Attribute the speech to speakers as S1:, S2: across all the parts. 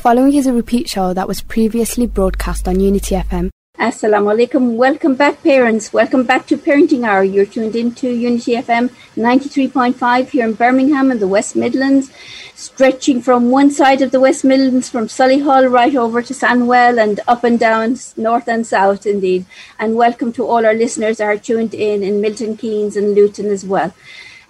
S1: Following is a repeat show that was previously broadcast on Unity FM.
S2: Assalamu alaikum. Welcome back, parents. Welcome back to Parenting Hour. You're tuned in to Unity FM 93.5 here in Birmingham and the West Midlands, stretching from one side of the West Midlands, from Solihull right over to Sandwell and up and down north and south, indeed. And welcome to all our listeners that are tuned in in Milton Keynes and Luton as well.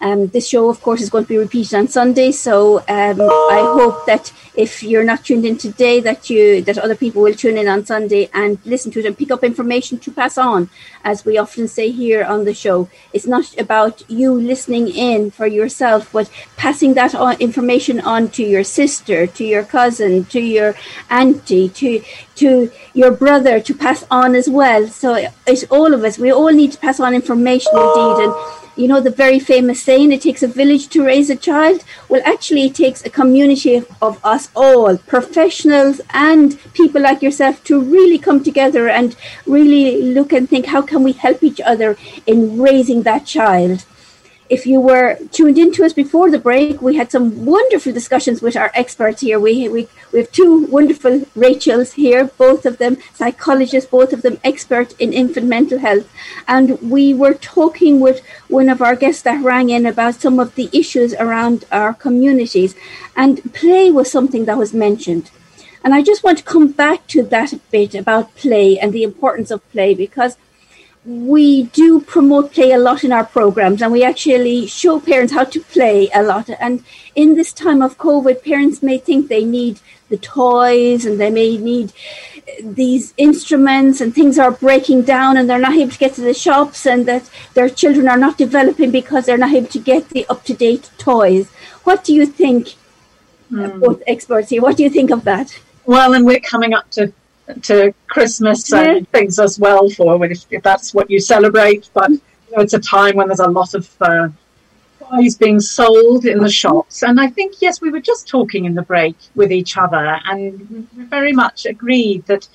S2: Um, this show, of course, is going to be repeated on Sunday. So um, I hope that if you're not tuned in today, that you that other people will tune in on Sunday and listen to it and pick up information to pass on. As we often say here on the show, it's not about you listening in for yourself, but passing that on, information on to your sister, to your cousin, to your auntie, to to your brother to pass on as well. So it's all of us. We all need to pass on information indeed and you know the very famous saying it takes a village to raise a child? Well actually it takes a community of us all professionals and people like yourself to really come together and really look and think how can we help each other in raising that child if you were tuned into us before the break, we had some wonderful discussions with our experts here. We, we, we have two wonderful Rachels here, both of them psychologists, both of them expert in infant mental health. And we were talking with one of our guests that rang in about some of the issues around our communities. And play was something that was mentioned. And I just want to come back to that bit about play and the importance of play because – we do promote play a lot in our programs and we actually show parents how to play a lot. And in this time of COVID, parents may think they need the toys and they may need these instruments and things are breaking down and they're not able to get to the shops and that their children are not developing because they're not able to get the up to date toys. What do you think, mm. both experts here, what do you think of that?
S3: Well, and we're coming up to to Christmas yeah. and things as well for if, if, that's what you celebrate. But you know, it's a time when there's a lot of uh, toys being sold in the shops. And I think, yes, we were just talking in the break with each other and we very much agreed that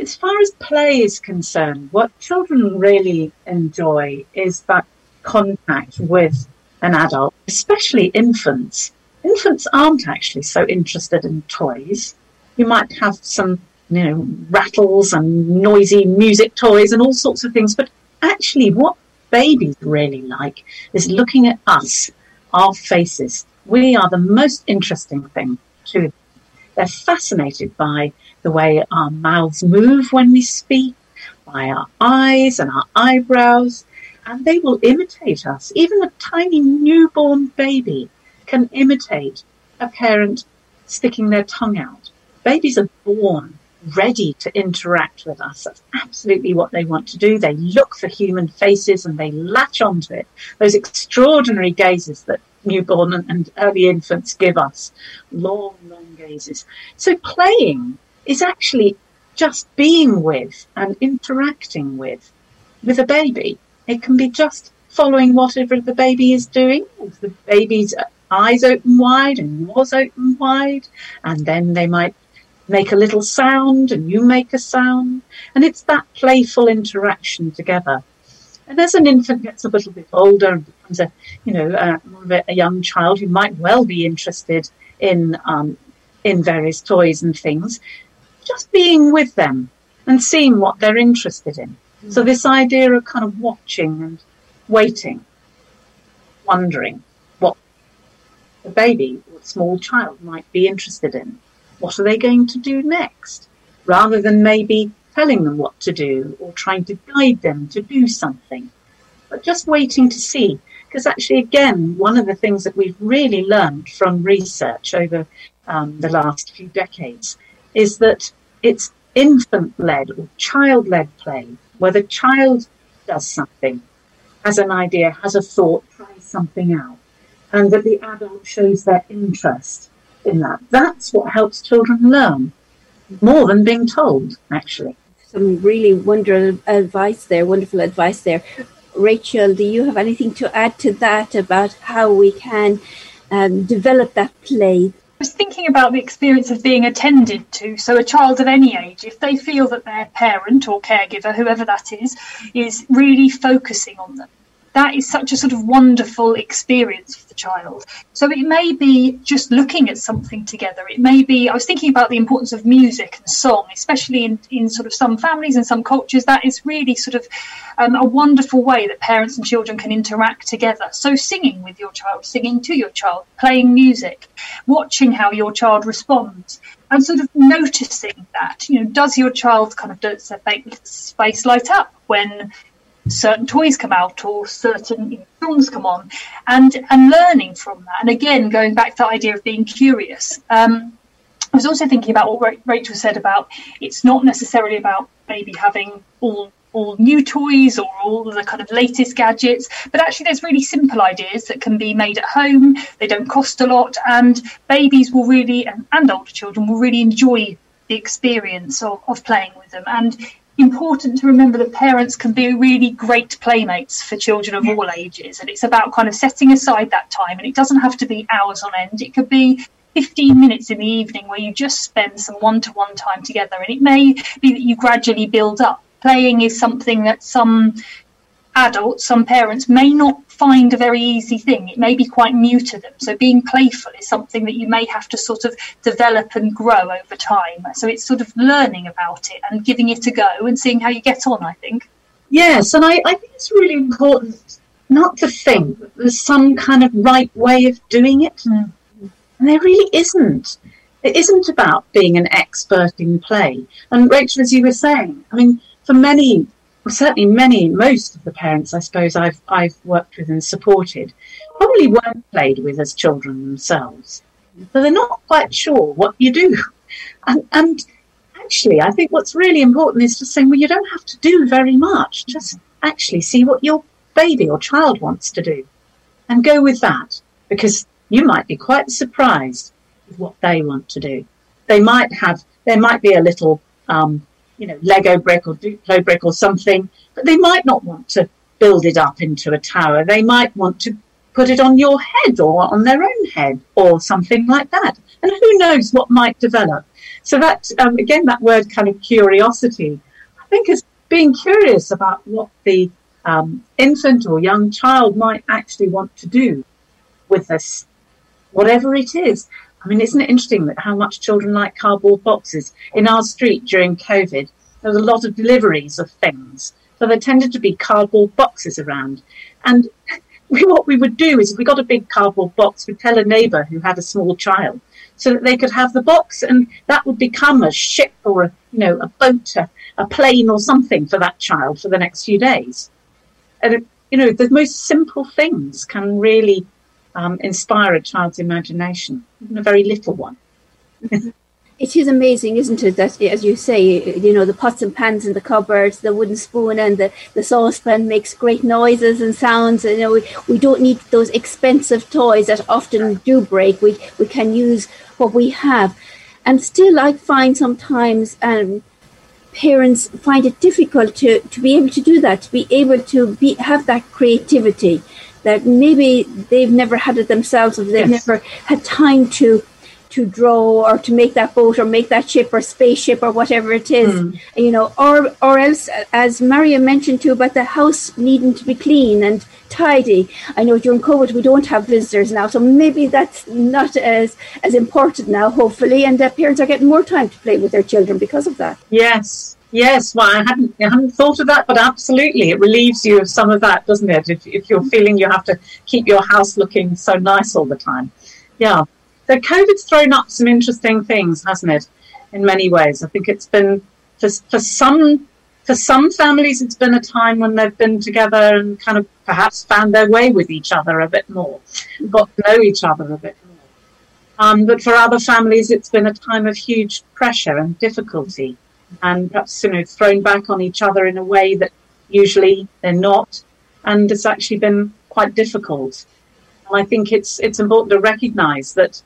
S3: as far as play is concerned, what children really enjoy is that contact with an adult, especially infants. Infants aren't actually so interested in toys. You might have some you know, rattles and noisy music toys and all sorts of things. But actually, what babies really like is looking at us, our faces. We are the most interesting thing to them. They're fascinated by the way our mouths move when we speak, by our eyes and our eyebrows, and they will imitate us. Even a tiny newborn baby can imitate a parent sticking their tongue out. Babies are born ready to interact with us. That's absolutely what they want to do. They look for human faces and they latch onto it. Those extraordinary gazes that newborn and early infants give us. Long, long gazes. So playing is actually just being with and interacting with, with a baby. It can be just following whatever the baby is doing. The baby's eyes open wide and yours open wide, and then they might make a little sound and you make a sound. And it's that playful interaction together. And as an infant gets a little bit older and becomes a, you know, a, a young child who might well be interested in, um, in various toys and things, just being with them and seeing what they're interested in. Mm. So this idea of kind of watching and waiting, wondering what the baby or small child might be interested in what are they going to do next? Rather than maybe telling them what to do or trying to guide them to do something, but just waiting to see. Because actually, again, one of the things that we've really learned from research over um, the last few decades is that it's infant led or child led play, where the child does something, has an idea, has a thought, tries something out, and that the adult shows their interest in that. That's what helps children learn more than being told, actually.
S2: Some really wonderful advice there, wonderful advice there. Rachel, do you have anything to add to that about how we can um, develop that play?
S4: I was thinking about the experience of being attended to. So, a child of any age, if they feel that their parent or caregiver, whoever that is, is really focusing on them that is such a sort of wonderful experience for the child. So it may be just looking at something together. It may be, I was thinking about the importance of music and song, especially in, in sort of some families and some cultures. That is really sort of um, a wonderful way that parents and children can interact together. So singing with your child, singing to your child, playing music, watching how your child responds and sort of noticing that you know does your child kind of does their face light up when certain toys come out or certain films come on, and and learning from that. And again, going back to the idea of being curious. Um, I was also thinking about what Rachel said about it's not necessarily about maybe having all all new toys or all the kind of latest gadgets, but actually there's really simple ideas that can be made at home. They don't cost a lot, and babies will really and, and older children will really enjoy the experience of, of playing with them. And important to remember that parents can be really great playmates for children of all ages. And it's about kind of setting aside that time. And it doesn't have to be hours on end, it could be 15 minutes in the evening where you just spend some one to one time together. And it may be that you gradually build up. Playing is something that some adults, some parents may not find a very easy thing. It may be quite new to them. So being playful is something that you may have to sort of develop and grow over time. So it's sort of learning about it and giving it a go and seeing how you get on, I think.
S3: Yes, and I, I think it's really important not to think that there's some kind of right way of doing it. Mm. And there really isn't. It isn't about being an expert in play. And Rachel, as you were saying, I mean, for many certainly many, most of the parents I suppose I've I've worked with and supported probably weren't played with as children themselves. So they're not quite sure what you do. And, and actually, I think what's really important is to say, well, you don't have to do very much. Just actually see what your baby or child wants to do and go with that because you might be quite surprised with what they want to do. They might have, there might be a little um, you know, Lego brick or Duplo brick or something, but they might not want to build it up into a tower. They might want to put it on your head or on their own head or something like that. And who knows what might develop. So that, um, again, that word kind of curiosity, I think is being curious about what the um, infant or young child might actually want to do with this, whatever it is. I mean, isn't it interesting that how much children like cardboard boxes? In our street during COVID, there was a lot of deliveries of things. So there tended to be cardboard boxes around. And we, what we would do is if we got a big cardboard box, we'd tell a neighbour who had a small child so that they could have the box and that would become a ship or a, you know, a boat, a, a plane or something for that child for the next few days. And, you know, the most simple things can really um, inspire a child's imagination, even a very little one.
S2: it is amazing, isn't it, that as you say, you know, the pots and pans in the cupboards, the wooden spoon and the, the saucepan makes great noises and sounds. You know, we, we don't need those expensive toys that often do break. We we can use what we have. And still I find sometimes um, parents find it difficult to, to be able to do that, to be able to be have that creativity that maybe they've never had it themselves, or they've yes. never had time to to draw or to make that boat or make that ship or spaceship or whatever it is, mm. you know, or or else, as Maria mentioned too about the house needing to be clean and tidy. I know during COVID we don't have visitors now, so maybe that's not as as important now. Hopefully, and that parents are getting more time to play with their children because of that.
S3: Yes, Yes, well, I hadn't, I hadn't thought of that, but absolutely, it relieves you of some of that, doesn't it? If, if you're feeling you have to keep your house looking so nice all the time. Yeah. So COVID's thrown up some interesting things, hasn't it? In many ways, I think it's been for, for some for some families, it's been a time when they've been together and kind of perhaps found their way with each other a bit more, got to know each other a bit more. Um, but for other families, it's been a time of huge pressure and difficulty and perhaps you know thrown back on each other in a way that usually they're not, and it's actually been quite difficult. And I think it's it's important to recognise that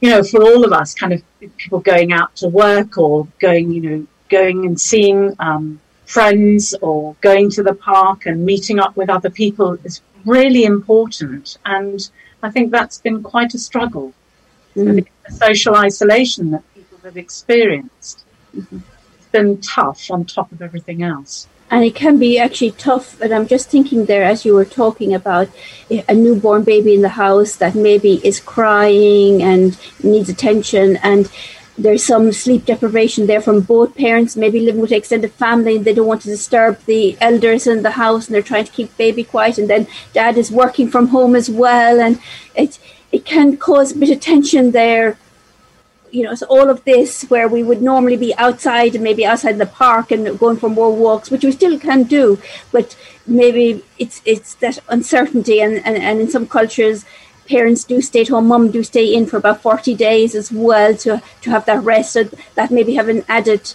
S3: you know for all of us, kind of people going out to work or going you know going and seeing um, friends or going to the park and meeting up with other people is really important, and I think that's been quite a struggle. Mm. The social isolation that people have experienced. It's been tough on top of everything else.
S2: and it can be actually tough. But I'm just thinking there, as you were talking about eh, a newborn baby in the house that maybe is crying and needs attention, and there's some sleep deprivation there from both parents, maybe living with extended family, and they don't want to disturb the elders in the house, and they're trying to keep baby quiet, and then dad is working from home as well, and it it can cause a bit of tension there you know, so all of this where we would normally be outside and maybe outside in the park and going for more walks, which we still can do, but maybe it's it's that uncertainty and, and, and in some cultures parents do stay at home, mum do stay in for about 40 days as well to, to have that rest. So that maybe have an added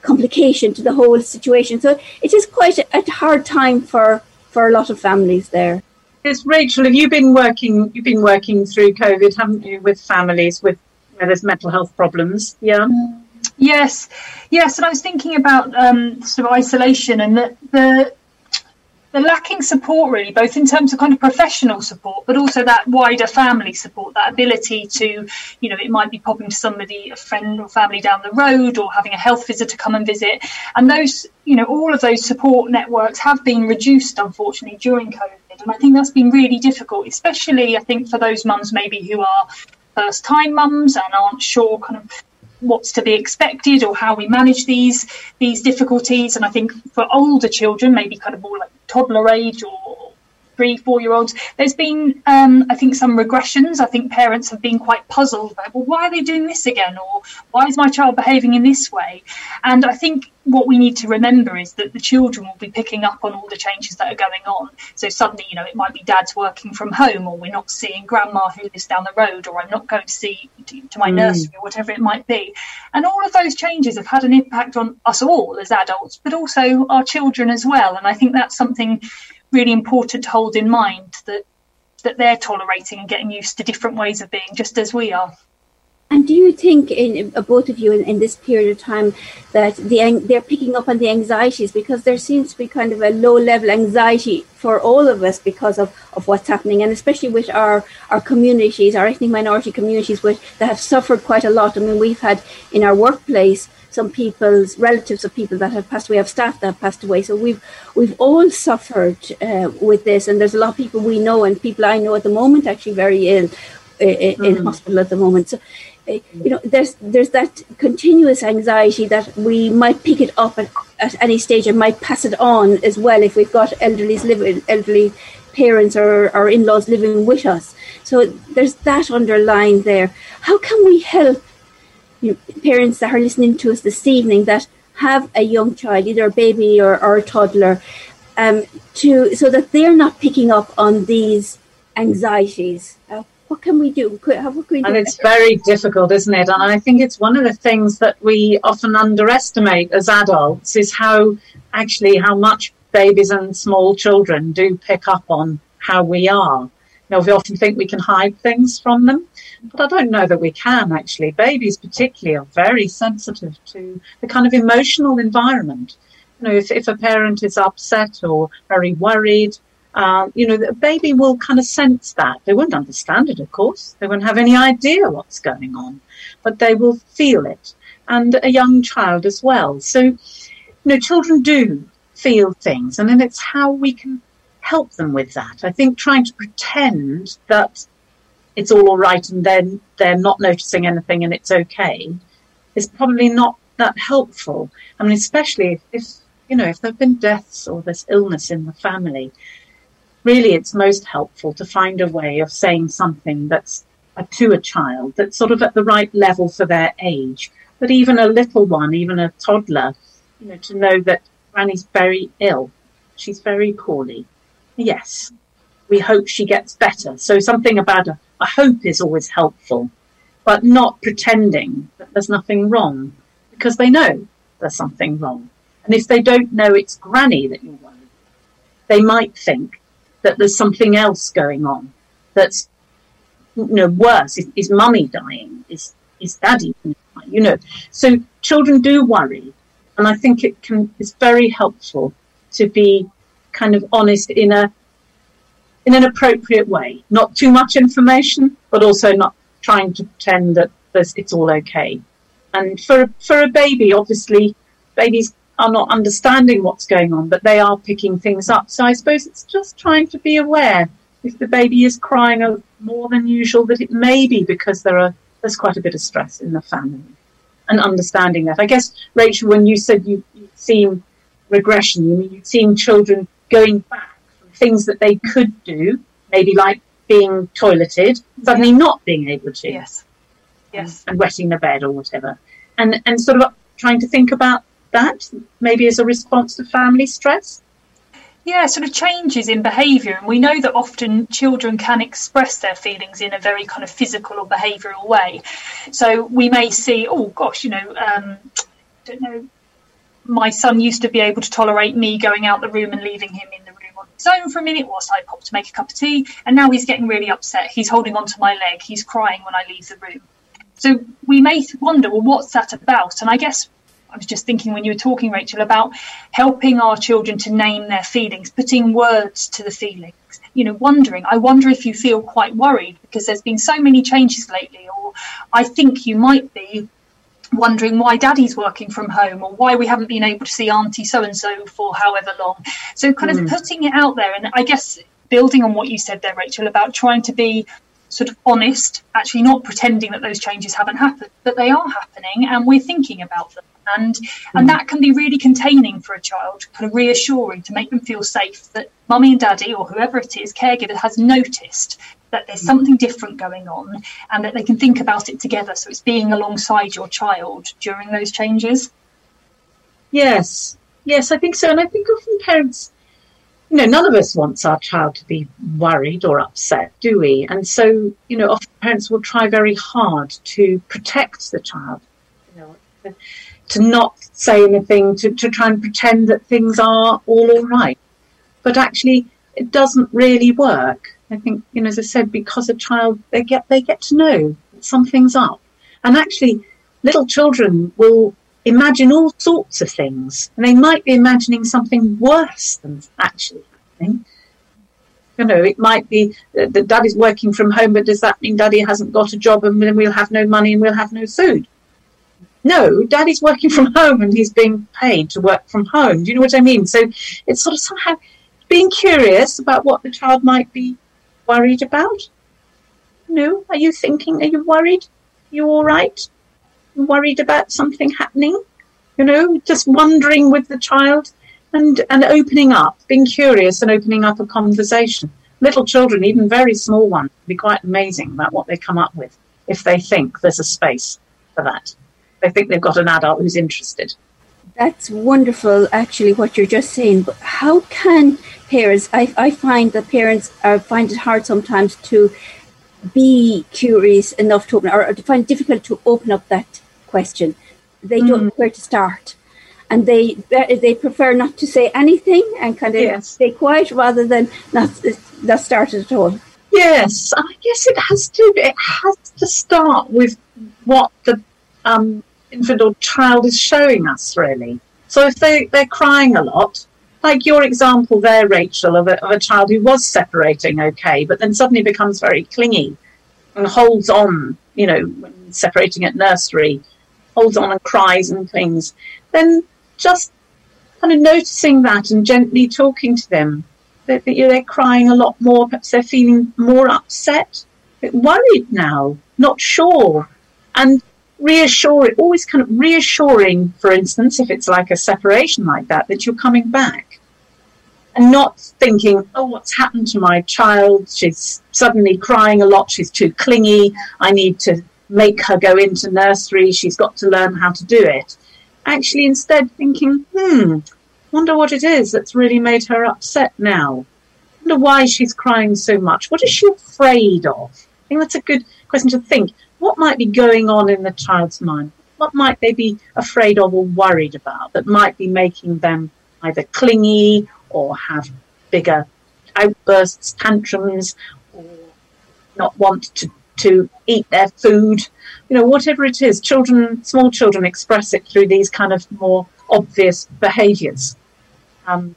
S2: complication to the whole situation. So it is quite a, a hard time for, for a lot of families there.
S3: Yes, Rachel, have you been working? You've been working through COVID, haven't you, with families with where there's mental health problems? Yeah.
S4: Yes, yes, and I was thinking about um, sort of isolation and the, the the lacking support really both in terms of kind of professional support but also that wider family support that ability to you know it might be popping to somebody a friend or family down the road or having a health visitor come and visit and those you know all of those support networks have been reduced unfortunately during covid and i think that's been really difficult especially i think for those mums maybe who are first time mums and aren't sure kind of what's to be expected or how we manage these these difficulties. And I think for older children, maybe kind of more like toddler age or three, four year olds, there's been, um, I think, some regressions. I think parents have been quite puzzled about, well, why are they doing this again? Or why is my child behaving in this way? And I think what we need to remember is that the children will be picking up on all the changes that are going on. So suddenly, you know, it might be dad's working from home, or we're not seeing grandma who lives down the road, or I'm not going to see to, my mm. nursery, or whatever it might be. And all of those changes have had an impact on us all as adults, but also our children as well. And I think that's something really important to hold in mind that that they're tolerating and getting used to different ways of being, just as we are.
S2: And do you think, in uh, both of you, in, in, this period of time, that the they're picking up on the anxieties because there seems to be kind of a low level anxiety for all of us because of, of what's happening, and especially with our, our communities, our ethnic minority communities, which that have suffered quite a lot. I mean, we've had in our workplace some people's relatives of people that have passed away, have staff that have passed away. So we've we've all suffered uh, with this, and there's a lot of people we know and people I know at the moment actually very ill uh, in mm. hospital at the moment. So you know, there's there's that continuous anxiety that we might pick it up at, at any stage and might pass it on as well if we've got elderly living, elderly parents or, or in-laws living with us. So there's that underlying there. How can we help you know, parents that are listening to us this evening that have a young child, either a baby or, or a toddler, um, to so that they're not picking up on these anxieties? Uh, what can we do? How, what can we do?
S3: And it's very difficult, isn't it? And I think it's one of the things that we often underestimate as adults is how actually how much babies and small children do pick up on how we are. You know, we often think we can hide things from them, but I don't know that we can actually. Babies, particularly, are very sensitive to the kind of emotional environment. You know, if, if a parent is upset or very worried, uh, you know, the baby will kind of sense that. They won't understand it, of course. They won't have any idea what's going on, but they will feel it. And a young child as well. So, you know, children do feel things, and then it's how we can help them with that. I think trying to pretend that it's all all right and then they're not noticing anything and it's okay is probably not that helpful. I mean, especially if, if you know, if there have been deaths or there's illness in the family, really it's most helpful to find a way of saying something that's to a child that's sort of at the right level for their age. But even a little one, even a toddler, you know, to know that Granny's very ill. She's very poorly. Yes, we hope she gets better. So something about a, a hope is always helpful, but not pretending that there's nothing wrong because they know there's something wrong. And if they don't know it's Granny that you're worried, they might think that there's something else going on that's you know worse. Is, is mummy dying? Is is daddy? You know, so children do worry, and I think it can. It's very helpful to be kind of honest in a in an appropriate way. Not too much information, but also not trying to pretend that it's all okay. And for for a baby, obviously, babies are not understanding what's going on, but they are picking things up. So I suppose it's just trying to be aware if the baby is crying more than usual, that it may be because there are there's quite a bit of stress in the family, and understanding that. I guess Rachel, when you said you, you'd seen regression, you mean you've seen children going back from things that they could do, maybe like being toileted, suddenly not being able to.
S4: Yes. Yes.
S3: And, and wetting the bed or whatever. And and sort of trying to think about that, maybe as a response to family stress.
S4: Yeah, sort of changes in behaviour. And we know that often children can express their feelings in a very kind of physical or behavioural way. So we may see, oh gosh, you know, um, don't know, my son used to be able to tolerate me going out the room and leaving him in the room on his own for a minute whilst I popped to make a cup of tea. And now he's getting really upset. He's holding onto my leg. He's crying when I leave the room. So we may wonder, well, what's that about? And I guess I was just thinking when you were talking, Rachel, about helping our children to name their feelings, putting words to the feelings. You know, wondering, I wonder if you feel quite worried because there's been so many changes lately, or I think you might be wondering why daddy's working from home or why we haven't been able to see auntie so and so for however long. So, kind mm. of putting it out there, and I guess building on what you said there, Rachel, about trying to be sort of honest, actually not pretending that those changes haven't happened, but they are happening and we're thinking about them. And mm. and hmm. that can be really containing for a child, kind of reassuring to make them feel safe that mummy and daddy or whoever it is, caregiver has noticed that there's something different going on and that they can think about it together. So it's being alongside your child during those changes.
S3: Yes, yes, I think so. And I think often parents you know, none of us wants our child to be worried or upset, do we? And so, you know, often parents will try very hard to protect the child, you know, to not say anything, to, to try and pretend that things are all all right. But actually, it doesn't really work. I think, you know, as I said, because a child, they get, they get to know something's up. And actually, little children will imagine all sorts of things. And they might be imagining something worse than actually happening. You know, it might be that, that daddy's working from home, but does that mean daddy hasn't got a job and then we'll have no money and we'll have no food? No, daddy's working from home and he's being paid to work from home. Do you know what I mean? So it's sort of somehow being curious about what the child might be worried about. No, are you thinking, are you worried? Are you all right? worried about something happening, you know, just wondering with the child and, and opening up, being curious and opening up a conversation. Little children, even very small ones, be quite amazing about what they come up with if they think there's a space for that. They think they've got an adult who's interested.
S2: That's wonderful, actually, what you're just saying. But how can parents? I, I find that parents are, find it hard sometimes to be curious enough to open, or to find it difficult to open up that question. They don't know mm. where to start. And they they prefer not to say anything and kind of yes. stay quiet rather than not not start at all.
S3: Yes, I guess it has to. It has to start with what the um, infant or child is showing us, really. So if they they're crying a lot, like your example there, Rachel, of a, of a child who was separating okay, but then suddenly becomes very clingy and holds on, you know, when separating at nursery holds on and cries and things, then just kind of noticing that and gently talking to them. That, they're crying a lot more, perhaps they're feeling more upset, a bit worried now, not sure. And reassuring, always kind of reassuring, for instance, if it's like a separation like that, that you're coming back. And not thinking, oh, what's happened to my child? She's suddenly crying a lot. She's too clingy. I need to make her go into nursery. She's got to learn how to do it. Actually, instead, thinking, hmm, wonder what it is that's really made her upset now. Wonder why she's crying so much. What is she afraid of? I think that's a good question to think. What might be going on in the child's mind? What might they be afraid of or worried about that might be making them either clingy or have bigger outbursts, tantrums, or not want to to eat their food, you know, whatever it is. Children, small children express it through these kind of more obvious behaviours. Um,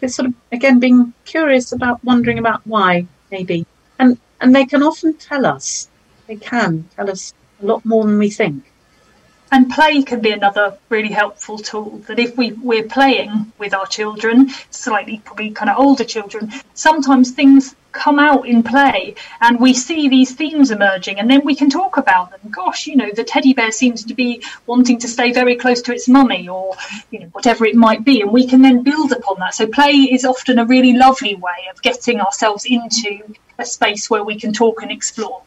S3: it's sort of again being curious about wondering about why maybe, and and they can often tell us. They can tell us a lot more than we think.
S4: And play can be another really helpful tool that if we, we're playing with our children, slightly probably kind of older children, sometimes things come out in play and we see these themes emerging and then we can talk about them. Gosh you know the teddy bear seems to be wanting to stay very close to its mummy or you know whatever it might be and we can then build upon that. So play is often a really lovely way of getting ourselves into a space where we can talk and explore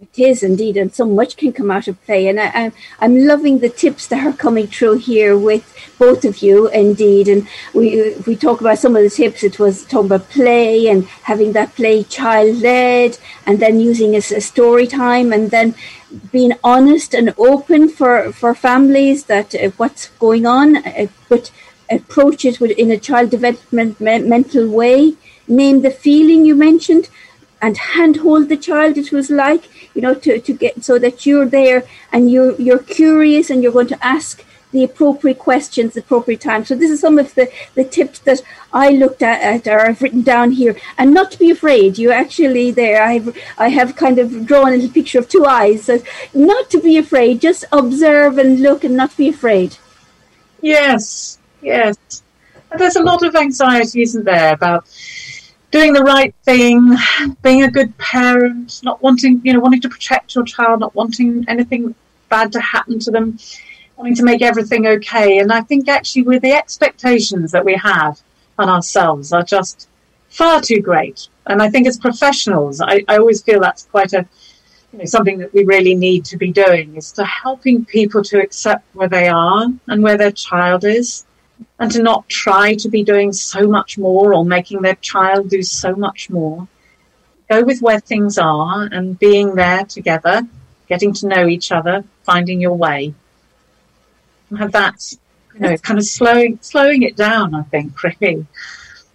S2: it is indeed, and so much can come out of play. And I, am I'm loving the tips that are coming through here with both of you, indeed. And we we talk about some of the tips. It was talking about play and having that play child led, and then using as a story time, and then being honest and open for for families that uh, what's going on, uh, but approach it with, in a child developmental way. Name the feeling you mentioned and handhold the child it was like you know to, to get so that you're there and you're you're curious and you're going to ask the appropriate questions the appropriate time. So this is some of the the tips that i looked at, at or i've written down here. And not to be afraid you actually there. I've i have kind of drawn a little picture of two eyes. So not to be afraid just observe and look and not be afraid.
S3: Yes yes. There's a lot of anxiety isn't there about doing the right thing, being a good parent, not wanting, you know, wanting to protect your child, not wanting anything bad to happen to them, wanting to make everything okay. And I think actually with the expectations that we have on ourselves are just far too great. And I think as professionals, I, I always feel that's quite a you know, something that we really need to be doing is to helping people to accept where they are and where their child is and to not try to be doing so much more or making their child do so much more. Go with where things are and being there together, getting to know each other, finding your way. And that, you know, kind of slowing slowing it down, I think, really.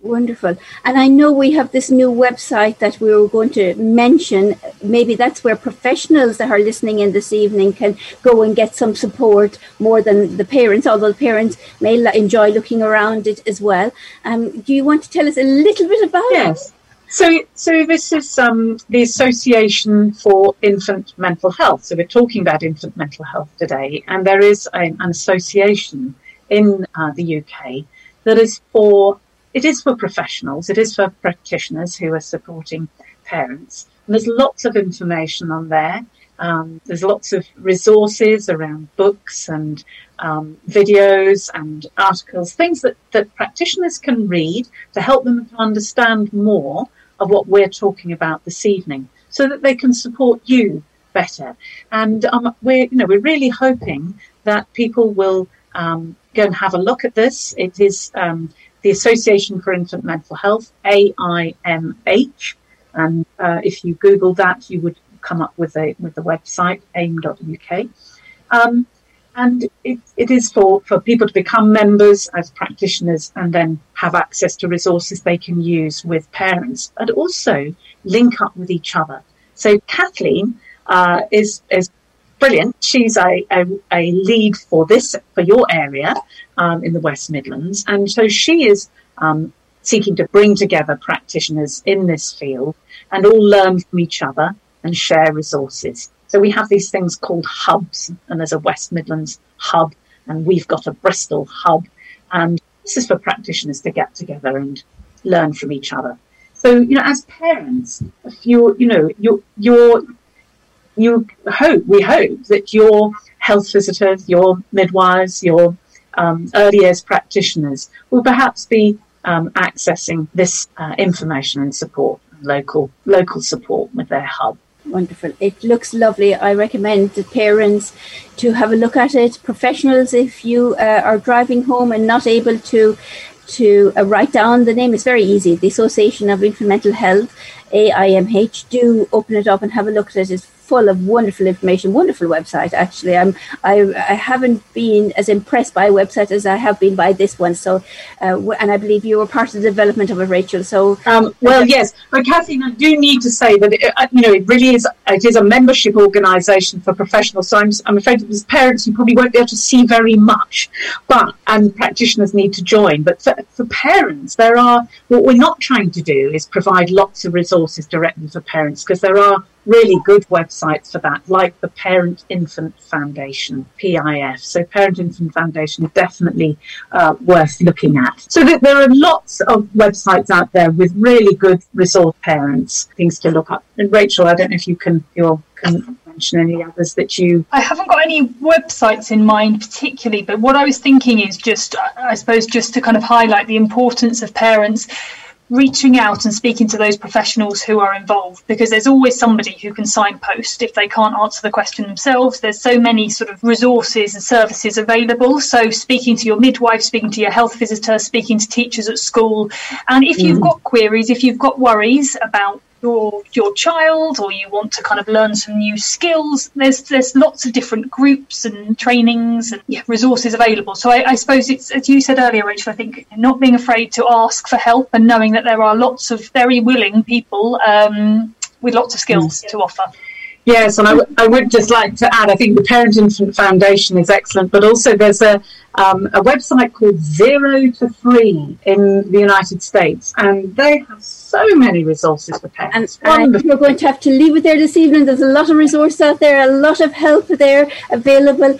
S2: Wonderful. And I know we have this new website that we were going to mention. Maybe that's where professionals that are listening in this evening can go and get some support more than the parents, although the parents may enjoy looking around it as well. Um, do you want to tell us a little bit about
S3: yes. it? Yes. So, so this is um, the Association for Infant Mental Health. So we're talking about infant mental health today, and there is a, an association in uh, the UK that is for it is for professionals, it is for practitioners who are supporting parents. And there's lots of information on there. Um, there's lots of resources around books and um, videos and articles, things that, that practitioners can read to help them to understand more of what we're talking about this evening so that they can support you better. And um, we're, you know, we're really hoping that people will um, go and have a look at this. It is um, the Association for Infant Mental Health, AIMH. And uh, if you Google that, you would come up with a with the website aim.uk. Um, and it, it is for, for people to become members as practitioners and then have access to resources they can use with parents, but also link up with each other. So Kathleen uh, is is brilliant. She's a, a, a, lead for this, for your area um, in the West Midlands. And so she is um, seeking to bring together practitioners in this field and all learn from each other and share resources. So we have these things called hubs, and there's a West Midlands hub, and we've got a Bristol hub. And this is for practitioners to get together and learn from each other. So, you know, as parents, if you're, you know, you're, you're you hope, we hope that your health visitors, your midwives, your um, early years practitioners will perhaps be um, accessing this uh, information and support, local local support with their hub.
S2: Wonderful. It looks lovely. I recommend the parents to have a look at it. Professionals, if you uh, are driving home and not able to to uh, write down the name, it's very easy. The Association of Infant Mental Health, AIMH. Do open it up and have a look at it. It's full of wonderful information, wonderful website. Actually, I'm I, I haven't been as impressed by a website as I have been by this one. So, uh, and I believe you were part of the development of it, Rachel. So,
S3: um, well, yes, but Kathleen, I do need to say that it, uh, you know it really is it is a membership organisation for professionals. So I'm I'm afraid as parents you probably won't be able to see very much, but and practitioners need to join. But for, for parents, there are what we're not trying to do is provide lots of resources resources directly for parents because there are really good websites for that, like the Parent Infant Foundation, PIF. So, Parent Infant Foundation is definitely uh, worth looking at. So, that there are lots of websites out there with really good resource parents, things to look up. And Rachel, I don't know if you can, you can mention any others that you.
S4: I haven't got any websites in mind particularly, but what I was thinking is just, I suppose, just to kind of highlight the importance of parents reaching out and speaking to those professionals who are involved because there's always somebody who can signpost if they can't answer the question themselves. There's so many sort of resources and services available. So speaking to your midwife, speaking to your health visitor, speaking to teachers at school. And if you've mm. got queries, if you've got worries about your your child or you want to kind of learn some new skills. There's there's lots of different groups and trainings and yeah, resources available. So I, I, suppose it's as you said earlier rachel i think not being afraid to ask for help and knowing that there are lots of very willing people um, with lots of skills mm. to offer
S3: Yes, and I, w- I would just like to add, I think the Parent Infant Foundation is excellent, but also there's a, um, a website called Zero to Three in the United States, and they have so many resources for parents.
S2: And, and we're going to have to leave it there this evening. There's a lot of resources out there, a lot of help there available.